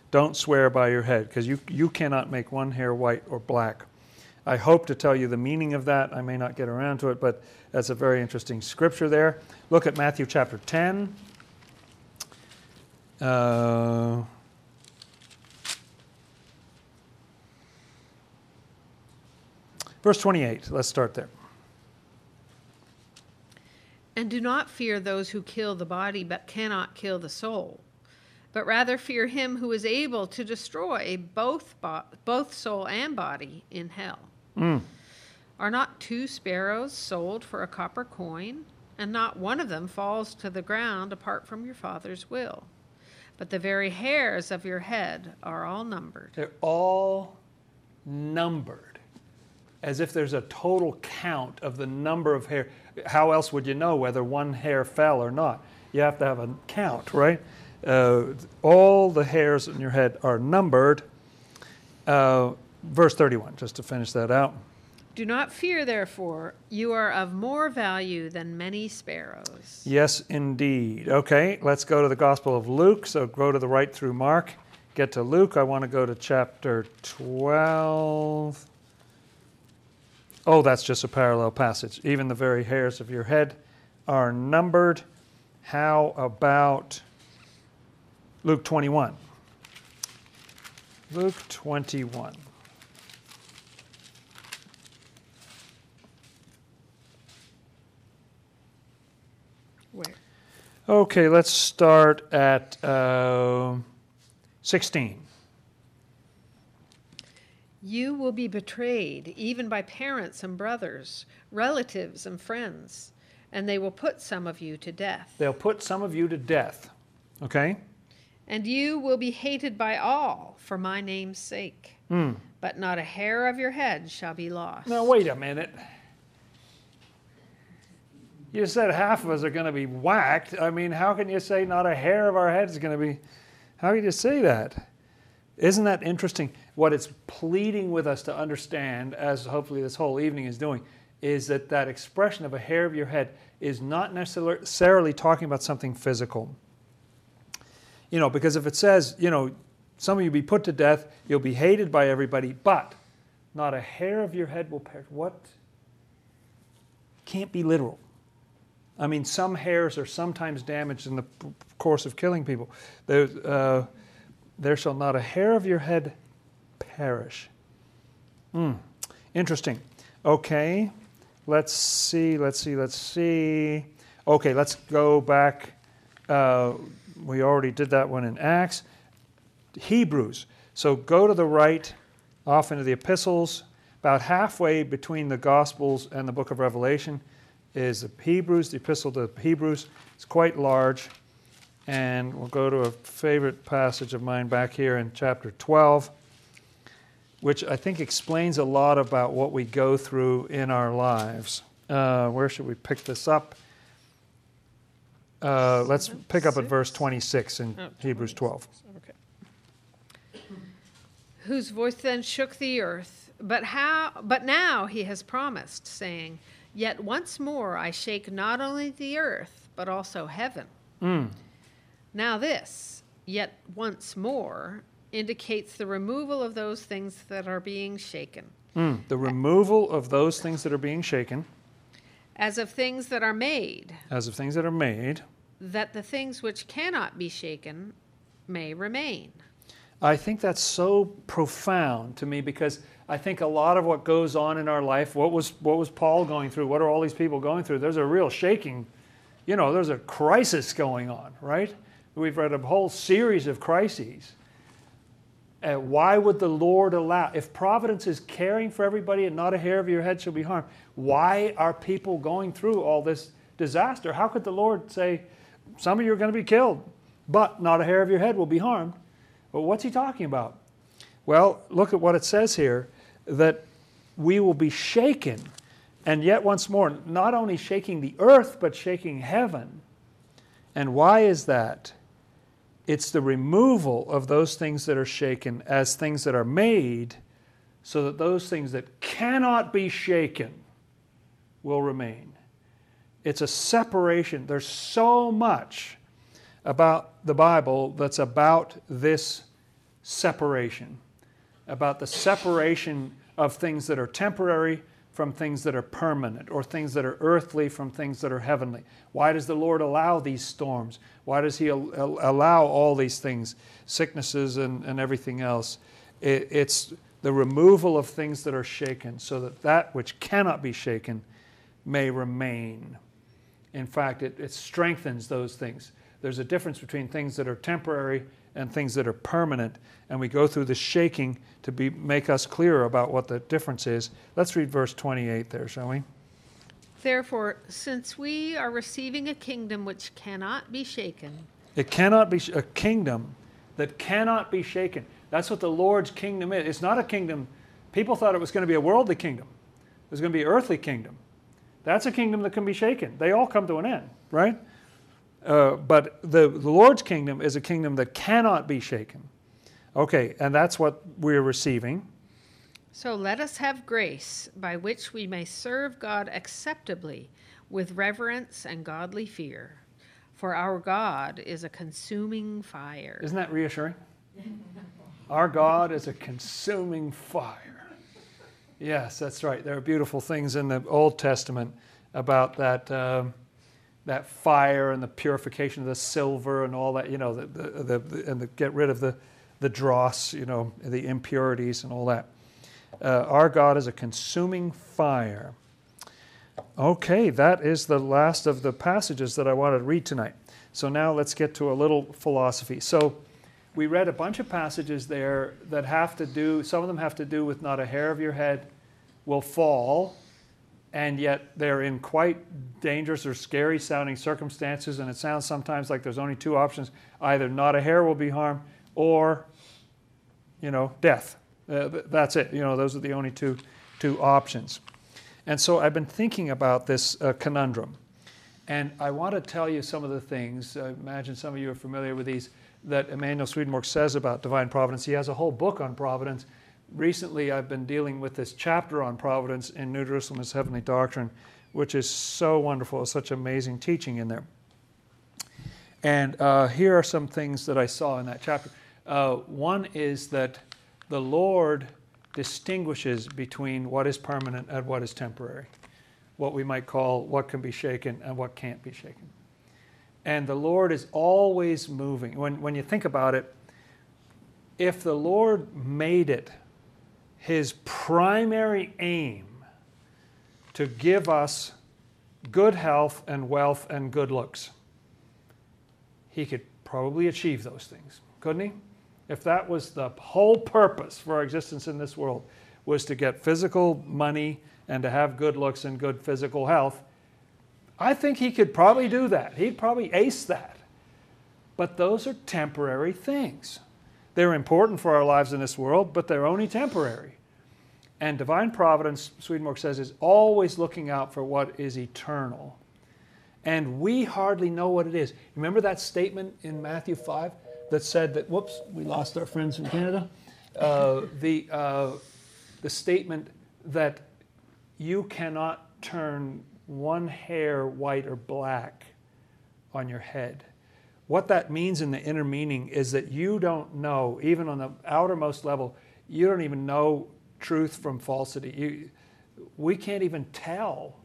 Don't swear by your head because you, you cannot make one hair white or black. I hope to tell you the meaning of that. I may not get around to it, but that's a very interesting scripture there. Look at Matthew chapter 10. Uh, verse 28. Let's start there. And do not fear those who kill the body but cannot kill the soul, but rather fear him who is able to destroy both, bo- both soul and body in hell. Mm. Are not two sparrows sold for a copper coin? And not one of them falls to the ground apart from your Father's will. But the very hairs of your head are all numbered. They're all numbered, as if there's a total count of the number of hair. How else would you know whether one hair fell or not? You have to have a count, right? Uh, all the hairs in your head are numbered. Uh, verse 31, just to finish that out. Do not fear, therefore, you are of more value than many sparrows. Yes, indeed. Okay, let's go to the Gospel of Luke. So go to the right through Mark, get to Luke. I want to go to chapter 12. Oh, that's just a parallel passage. Even the very hairs of your head are numbered. How about Luke 21? Luke 21. Where? Okay, let's start at uh, 16. You will be betrayed even by parents and brothers, relatives and friends, and they will put some of you to death. They'll put some of you to death. Okay? And you will be hated by all for my name's sake. Mm. But not a hair of your head shall be lost. Now, wait a minute. You said half of us are going to be whacked. I mean, how can you say not a hair of our head is going to be. How can you say that? Isn't that interesting? What it's pleading with us to understand, as hopefully this whole evening is doing, is that that expression of a hair of your head is not necessarily talking about something physical. You know, because if it says, you know, some of you be put to death, you'll be hated by everybody, but not a hair of your head will perish. What? Can't be literal. I mean, some hairs are sometimes damaged in the course of killing people. There, uh, there shall not a hair of your head perish. Hmm. Interesting. Okay, let's see, let's see, let's see. Okay, let's go back. Uh, we already did that one in Acts. Hebrews. So go to the right, off into the epistles. About halfway between the Gospels and the book of Revelation is the Hebrews, the epistle to the Hebrews. It's quite large. And we'll go to a favorite passage of mine back here in chapter 12, which I think explains a lot about what we go through in our lives. Uh, where should we pick this up? Uh, let's pick up at verse 26 in Oh, Hebrews 12. Okay. Whose voice then shook the earth, but how but now he has promised, saying, Yet once more I shake not only the earth, but also heaven. Mm. Now this, yet once more, indicates the removal of those things that are being shaken, Mm. The removal of those things that are being shaken, as of things that are made, as of things that are made. that the things which cannot be shaken may remain. I think that's so profound to me because I think a lot of what goes on in our life, what was what was Paul going through? What are all these people going through? There's a real shaking, you know, there's a crisis going on, right? We've read a whole series of crises. Uh, why would the Lord allow, if providence is caring for everybody and not a hair of your head shall be harmed, why are people going through all this disaster? How could the Lord say, some of you are going to be killed, but not a hair of your head will be harmed? Well, what's he talking about? Well, look at what it says here that we will be shaken, and yet once more, not only shaking the earth, but shaking heaven. And why is that? It's the removal of those things that are shaken as things that are made, so that those things that cannot be shaken will remain. It's a separation. There's so much about the Bible that's about this separation, about the separation of things that are temporary from things that are permanent, or things that are earthly from things that are heavenly. Why does the Lord allow these storms? Why does He al- al- allow all these things, sicknesses and, and everything else? It, it's the removal of things that are shaken, so that that which cannot be shaken may remain. In fact, it, it strengthens those things. There's a difference between things that are temporary and things that are permanent. And we go through the shaking to be, make us clearer about what the difference is. Let's read verse 28 there, shall we? Therefore, since we are receiving a kingdom which cannot be shaken, it cannot be a kingdom that cannot be shaken. That's what the Lord's kingdom is. It's not a kingdom. People thought it was going to be a worldly kingdom. It was going to be an earthly kingdom. That's a kingdom that can be shaken. They all come to an end, right? Uh, but the, the Lord's kingdom is a kingdom that cannot be shaken. Okay, and that's what we're receiving. So let us have grace by which we may serve God acceptably with reverence and godly fear. For our God is a consuming fire. Isn't that reassuring? our God is a consuming fire. Yes, that's right. There are beautiful things in the Old Testament about that. Um, that fire and the purification of the silver and all that, you know, the, the, the, and the, get rid of the, the dross, you know, the impurities and all that. Uh, our God is a consuming fire. Okay, that is the last of the passages that I wanted to read tonight. So now let's get to a little philosophy. So we read a bunch of passages there that have to do, some of them have to do with not a hair of your head will fall and yet they're in quite dangerous or scary sounding circumstances. And it sounds sometimes like there's only two options either not a hair will be harmed or, you know, death. Uh, that's it. You know, those are the only two, two options. And so I've been thinking about this uh, conundrum. And I want to tell you some of the things. I imagine some of you are familiar with these that Emanuel Swedenborg says about divine providence. He has a whole book on providence recently I've been dealing with this chapter on providence in New Jerusalem as Heavenly Doctrine, which is so wonderful, such amazing teaching in there. And uh, here are some things that I saw in that chapter. Uh, one is that the Lord distinguishes between what is permanent and what is temporary, what we might call what can be shaken and what can't be shaken. And the Lord is always moving. When, when you think about it, if the Lord made it his primary aim to give us good health and wealth and good looks. He could probably achieve those things, couldn't he? If that was the whole purpose for our existence in this world, was to get physical money and to have good looks and good physical health, I think he could probably do that. He'd probably ace that. But those are temporary things. They're important for our lives in this world, but they're only temporary. And divine providence, Swedenborg says, is always looking out for what is eternal. And we hardly know what it is. Remember that statement in Matthew 5 that said that, whoops, we lost our friends in Canada? Uh, the, uh, the statement that you cannot turn one hair white or black on your head. What that means in the inner meaning is that you don't know, even on the outermost level, you don't even know truth from falsity. You, we can't even tell.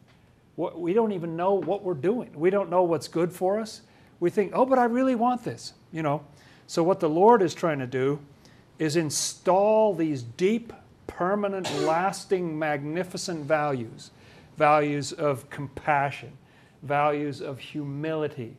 We don't even know what we're doing. We don't know what's good for us. We think, oh, but I really want this, you know. So what the Lord is trying to do is install these deep, permanent, lasting, magnificent values, values of compassion, values of humility,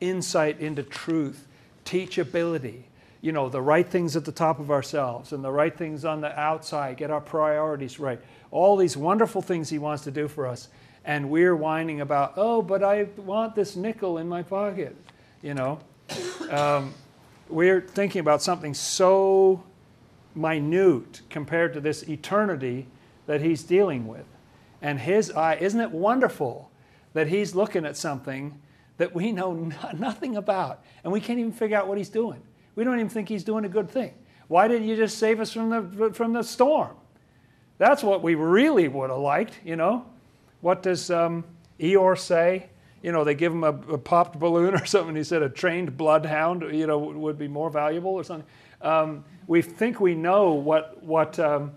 insight into truth, teachability, you know, the right things at the top of ourselves and the right things on the outside, get our priorities right. All these wonderful things He wants to do for us. And we're whining about, oh, but I want this nickel in my pocket, you know. Um, we're thinking about something so minute compared to this eternity that He's dealing with. And His eye, isn't it wonderful that He's looking at something that we know nothing about and we can't even figure out what He's doing? We don't even think he's doing a good thing. Why didn't you just save us from the, from the storm? That's what we really would have liked, you know. What does um, Eeyore say? You know, they give him a, a, popped balloon or something. He said a trained bloodhound, you know, would be more valuable or something. Um, we think we know what, what, um,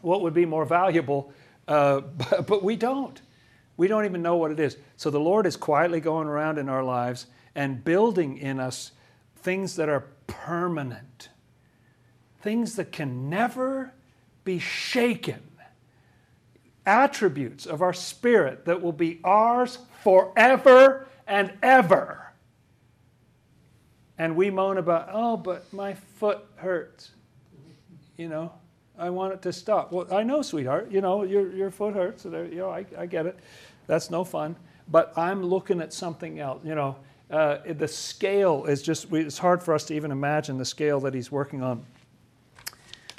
what would be more valuable, uh, but, but we don't. We don't even know what it is. So the Lord is quietly going around in our lives and building in us things that are permanent, things that can never be shaken. attributes of our spirit that will be ours forever and ever. And we moan about, oh, but my foot hurts. You know, I want it to stop. Well, I know, sweetheart. You know, your, your foot hurts. So there, you know, I, I get it. That's no fun. But I'm looking at something else. You know, uh, the scale is just, it's hard for us to even imagine the scale that he's working on.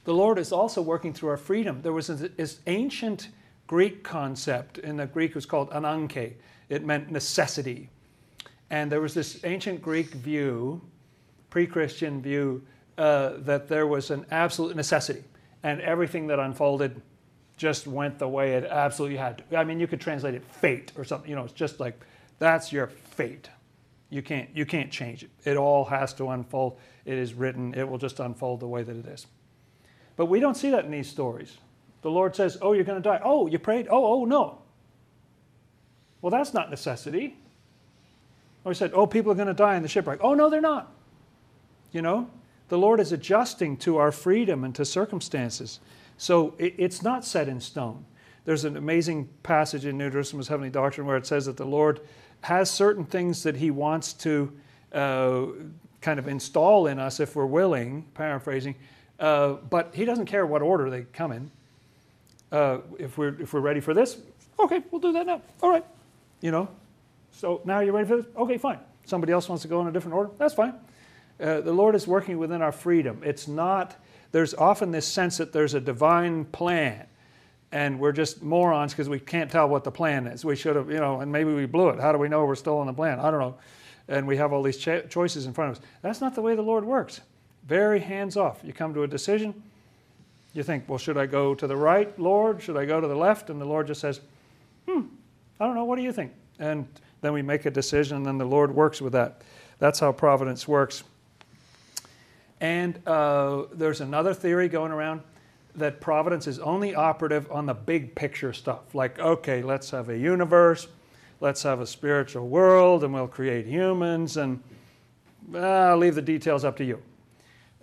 The Lord is also working through our freedom. There was this ancient Greek concept, in the Greek it was called ananke. It meant necessity. And there was this ancient Greek view, pre Christian view, uh, that there was an absolute necessity. And everything that unfolded just went the way it absolutely had to. I mean, you could translate it fate or something. You know, it's just like that's your fate. You can't, you can't change it. It all has to unfold. It is written. It will just unfold the way that it is. But we don't see that in these stories. The Lord says, Oh, you're going to die. Oh, you prayed? Oh, oh, no. Well, that's not necessity. Or he said, Oh, people are going to die in the shipwreck. Oh, no, they're not. You know, the Lord is adjusting to our freedom and to circumstances. So it's not set in stone. There's an amazing passage in New Jerusalem's Heavenly Doctrine where it says that the Lord has certain things that He wants to uh, kind of install in us if we're willing, paraphrasing, uh, but He doesn't care what order they come in. Uh, if, we're, if we're ready for this, okay, we'll do that now. All right. You know, so now you're ready for this? Okay, fine. Somebody else wants to go in a different order? That's fine. Uh, the Lord is working within our freedom. It's not, there's often this sense that there's a divine plan and we're just morons because we can't tell what the plan is. We should have, you know, and maybe we blew it. How do we know we're still on the plan? I don't know. And we have all these cho- choices in front of us. That's not the way the Lord works. Very hands off. You come to a decision, you think, well, should I go to the right, Lord? Should I go to the left? And the Lord just says, hmm, I don't know. What do you think? And then we make a decision, and then the Lord works with that. That's how providence works. And uh, there's another theory going around that providence is only operative on the big picture stuff. Like, okay, let's have a universe, let's have a spiritual world, and we'll create humans, and uh, I'll leave the details up to you.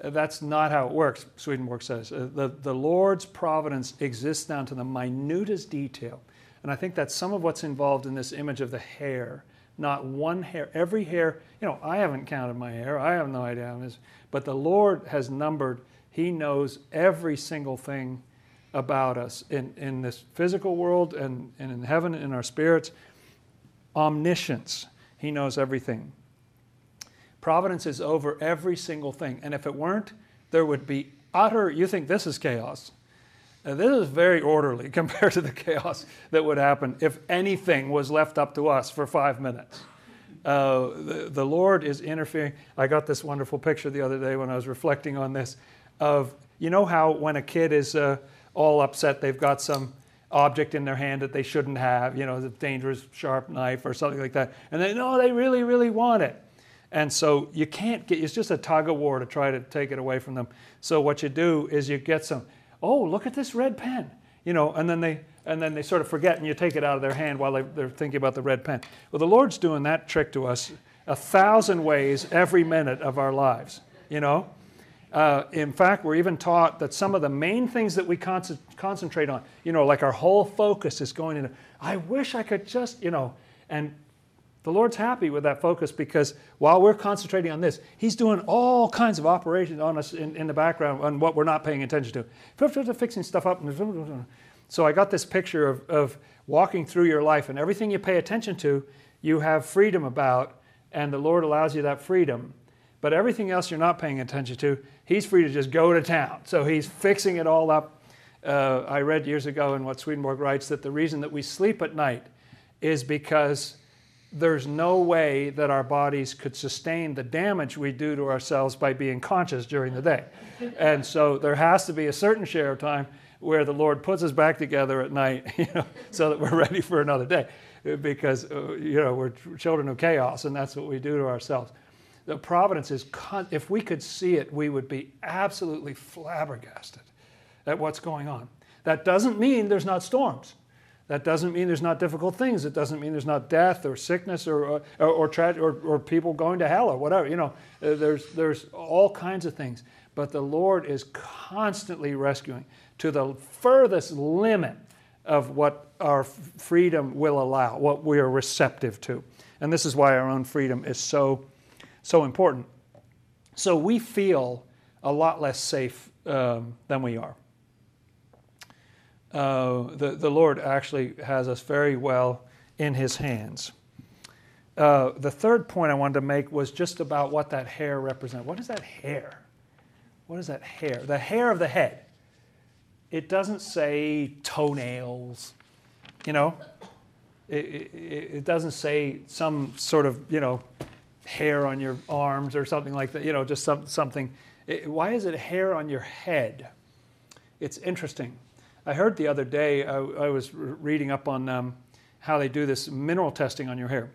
That's not how it works, Swedenborg says. Uh, the, the Lord's providence exists down to the minutest detail. And I think that's some of what's involved in this image of the hair. Not one hair, every hair, you know, I haven't counted my hair, I have no idea how is, but the Lord has numbered he knows every single thing about us in, in this physical world and, and in heaven, in our spirits. Omniscience. He knows everything. Providence is over every single thing. And if it weren't, there would be utter, you think this is chaos. Now, this is very orderly compared to the chaos that would happen if anything was left up to us for five minutes. Uh, the, the Lord is interfering. I got this wonderful picture the other day when I was reflecting on this of, you know, how when a kid is uh, all upset, they've got some object in their hand that they shouldn't have, you know, a dangerous sharp knife or something like that. And they know they really, really want it. And so you can't get, it's just a tug of war to try to take it away from them. So what you do is you get some, oh, look at this red pen, you know, and then they, and then they sort of forget and you take it out of their hand while they, they're thinking about the red pen. Well, the Lord's doing that trick to us a thousand ways every minute of our lives, you know? Uh, in fact, we're even taught that some of the main things that we con- concentrate on, you know, like our whole focus is going into, I wish I could just, you know, and the Lord's happy with that focus because while we're concentrating on this, He's doing all kinds of operations on us in, in the background on what we're not paying attention to. Fixing stuff up. So I got this picture of, of walking through your life and everything you pay attention to, you have freedom about, and the Lord allows you that freedom. But everything else you're not paying attention to, he's free to just go to town. So he's fixing it all up. Uh, I read years ago in what Swedenborg writes that the reason that we sleep at night is because there's no way that our bodies could sustain the damage we do to ourselves by being conscious during the day. And so there has to be a certain share of time where the Lord puts us back together at night, you know, so that we're ready for another day. Because, uh, you know, we're children of chaos, and that's what we do to ourselves the providence is, con- if we could see it, we would be absolutely flabbergasted at what's going on. That doesn't mean there's not storms. That doesn't mean there's not difficult things. It doesn't mean there's not death or sickness or, or, or, or, or people going to hell or whatever. You know, uh, there's, there's all kinds of things. But the Lord is constantly rescuing to the furthest limit of what our freedom will allow, what we are receptive to. And this is why our own freedom is so, so important. So we feel a lot less safe um, than we are. Uh, the, the Lord actually has us very well in His hands. Uh, the third point I wanted to make was just about what that hair represents. What is that hair? What is that hair? The hair of the head. It doesn't say toenails, you know. It, it, it doesn't say some sort of, you know, hair on your arms or something like that, you know, just some, something. It, why is it hair on your head? It's interesting. I heard the other day, I, I was reading up on um, how they do this mineral testing on your hair.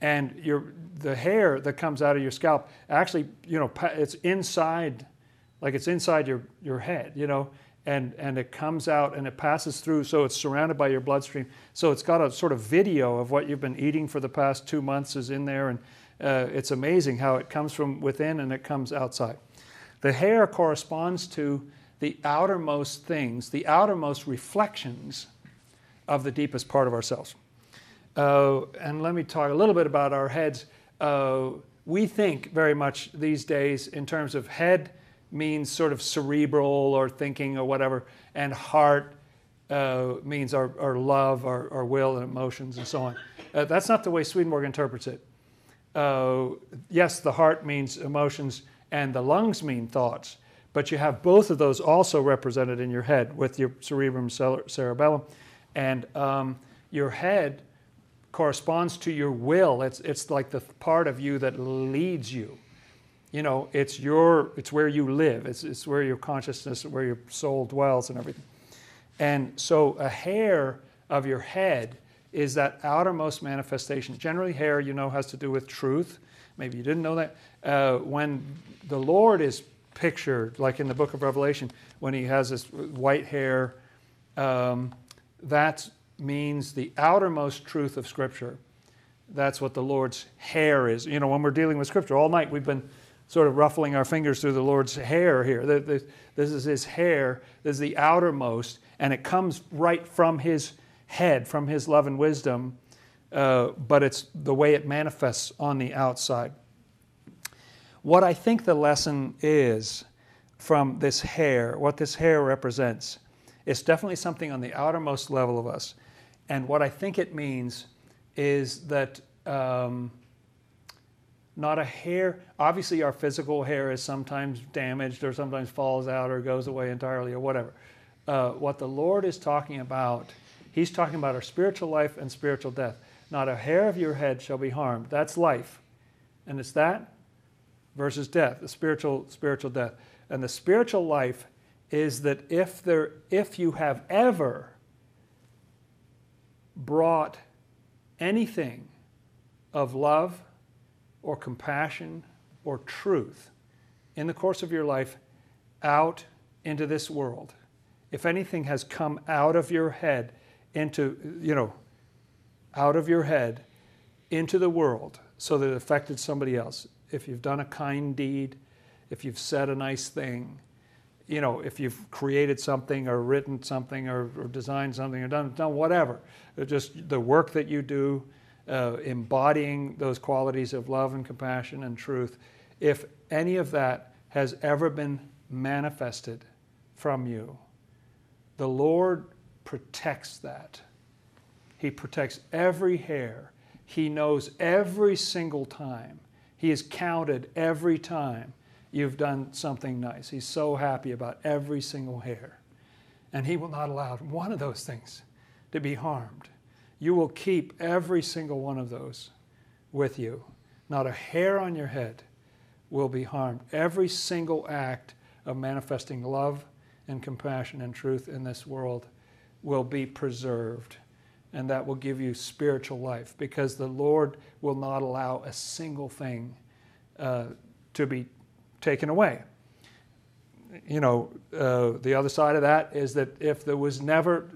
And your the hair that comes out of your scalp actually you know it's inside like it's inside your your head you know? And and it comes out and it passes through so it's surrounded by your bloodstream. So it's got a sort of video of what you've been eating for the past two months is in there. And uh, it's amazing how it comes from within and it comes outside. The hair corresponds to the outermost things the outermost reflections of the deepest part of ourselves uh, and let me talk a little bit about our heads. Uh, we think very much these days in terms of head means sort of cerebral or thinking or whatever, and heart uh, means our, our love, our, our, will, and emotions, and so on. Uh, that's not the way Swedenborg interprets it. Uh, yes, the heart means emotions, and the lungs mean thoughts, but you have both of those also represented in your head with your cerebrum cerebellum, and um, your head corresponds to your will. It's, it's like the part of you that leads you. You know, it's your, it's where you live. It's, it's where your consciousness, where your soul dwells and everything. And so a hair of your head is that outermost manifestation. Generally, hair, you know, has to do with truth. Maybe you didn't know that. Uh, when the Lord is pictured, like in the book of Revelation, when he has this white hair, um, that's means the outermost truth of Scripture. That's what the Lord's hair is. You know, when we're dealing with Scripture, all night we've been sort of ruffling our fingers through the Lord's hair here. This is His hair, this is the outermost, and it comes right from His head, from His love and wisdom, uh, but it's the way it manifests on the outside. What I think the lesson is from this hair, what this hair represents, it's definitely something on the outermost level of us. And what I think it means is that um, not a hair, obviously, our physical hair is sometimes damaged or sometimes falls out or goes away entirely or whatever. Uh, what the Lord is talking about, He's talking about our spiritual life and spiritual death. Not a hair of your head shall be harmed. That's life. And it's that versus death, the spiritual, spiritual death. And the spiritual life is that if there if you have ever brought anything of love or compassion or truth in the course of your life out into this world, if anything has come out of your head into, you know, out of your head into the world so that it affected somebody else, if you've done a kind deed, if you've said a nice thing, you know, if you've created something or written something or, or designed something or done, done whatever, just the work that you do, uh, embodying those qualities of love and compassion and truth, if any of that has ever been manifested from you, the Lord protects that. He protects every hair. He knows every single time. He is counted every time you've done something nice. He's so happy about every single hair. And He will not allow one of those things to be harmed. You will keep every single one of those with you. Not a hair on your head will be harmed. Every single act of manifesting love and compassion and truth in this world will be preserved. And that will give you spiritual life because the Lord will not allow a single thing uh, to be taken away. You know, uh, the other side of that is that if there was never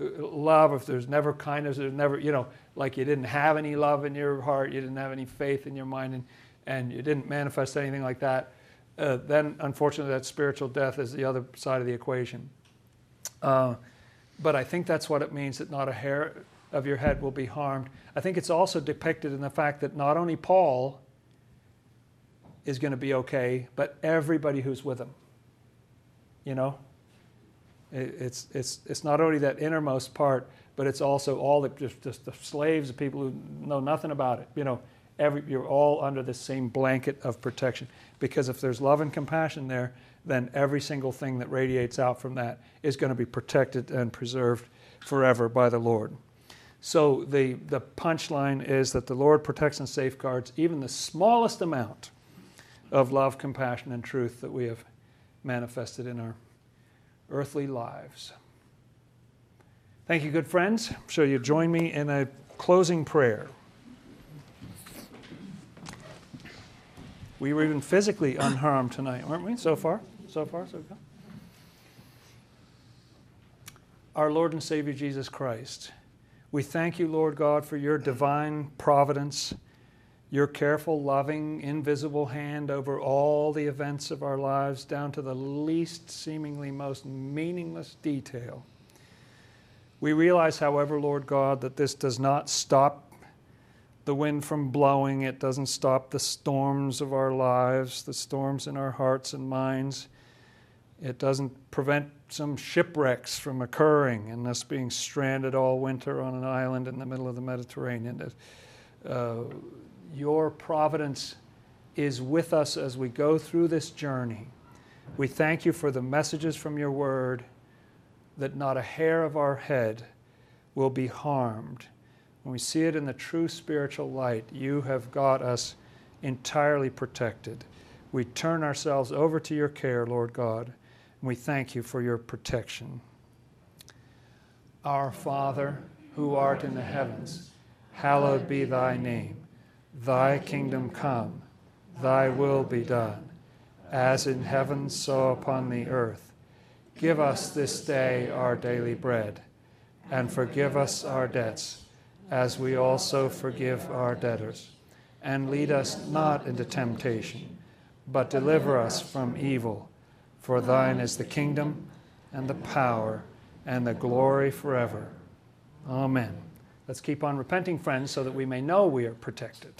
uh, love, if there's never kindness, there's never, you know, like you didn't have any love in your heart, you didn't have any faith in your mind, and, and you didn't manifest anything like that, uh, then unfortunately that spiritual death is the other side of the equation. But I think that's what it means that not a hair of your head will be harmed. I think it's also depicted in the fact that not only Paul is going to be okay, but everybody who's with him. You know? It's, it's, it's not only that innermost part, but it's also all the, just, just the slaves, the people who know nothing about it. You know, every, you're all under the same blanket of protection. Because if there's love and compassion there, then every single thing that radiates out from that is going to be protected and preserved forever by the Lord. So the, the punchline is that the Lord protects and safeguards even the smallest amount of love, compassion, and truth that we have manifested in our earthly lives. Thank you, good friends. So you join me in a closing prayer. We were even physically unharmed tonight, weren't we? So far, so far, so good. Our Lord and Savior Jesus Christ, we thank you, Lord God, for your divine providence, your careful, loving, invisible hand over all the events of our lives, down to the least seemingly most meaningless detail. We realize, however, Lord God, that this does not stop the wind from blowing. It doesn't stop the storms of our lives, the storms in our hearts and minds. It doesn't prevent some shipwrecks from occurring and us being stranded all winter on an island in the middle of the Mediterranean. Uh, your providence is with us as we go through this journey. We thank you for the messages from your word that not a hair of our head will be harmed when we see it in the true spiritual light, you have got us entirely protected. We turn ourselves over to your care, Lord God, we thank you for your protection. Our Father, who art in the heavens, hallowed be thy name. Thy kingdom come, thy will be done, as in heaven, so upon the earth. Give us this day our daily bread, and forgive us our debts as we also forgive our debtors. And lead us not into temptation, but deliver us from evil. For thine is the kingdom, and the power, and the glory forever. Amen. Let's keep on repenting, friends, so that we may know we are protected.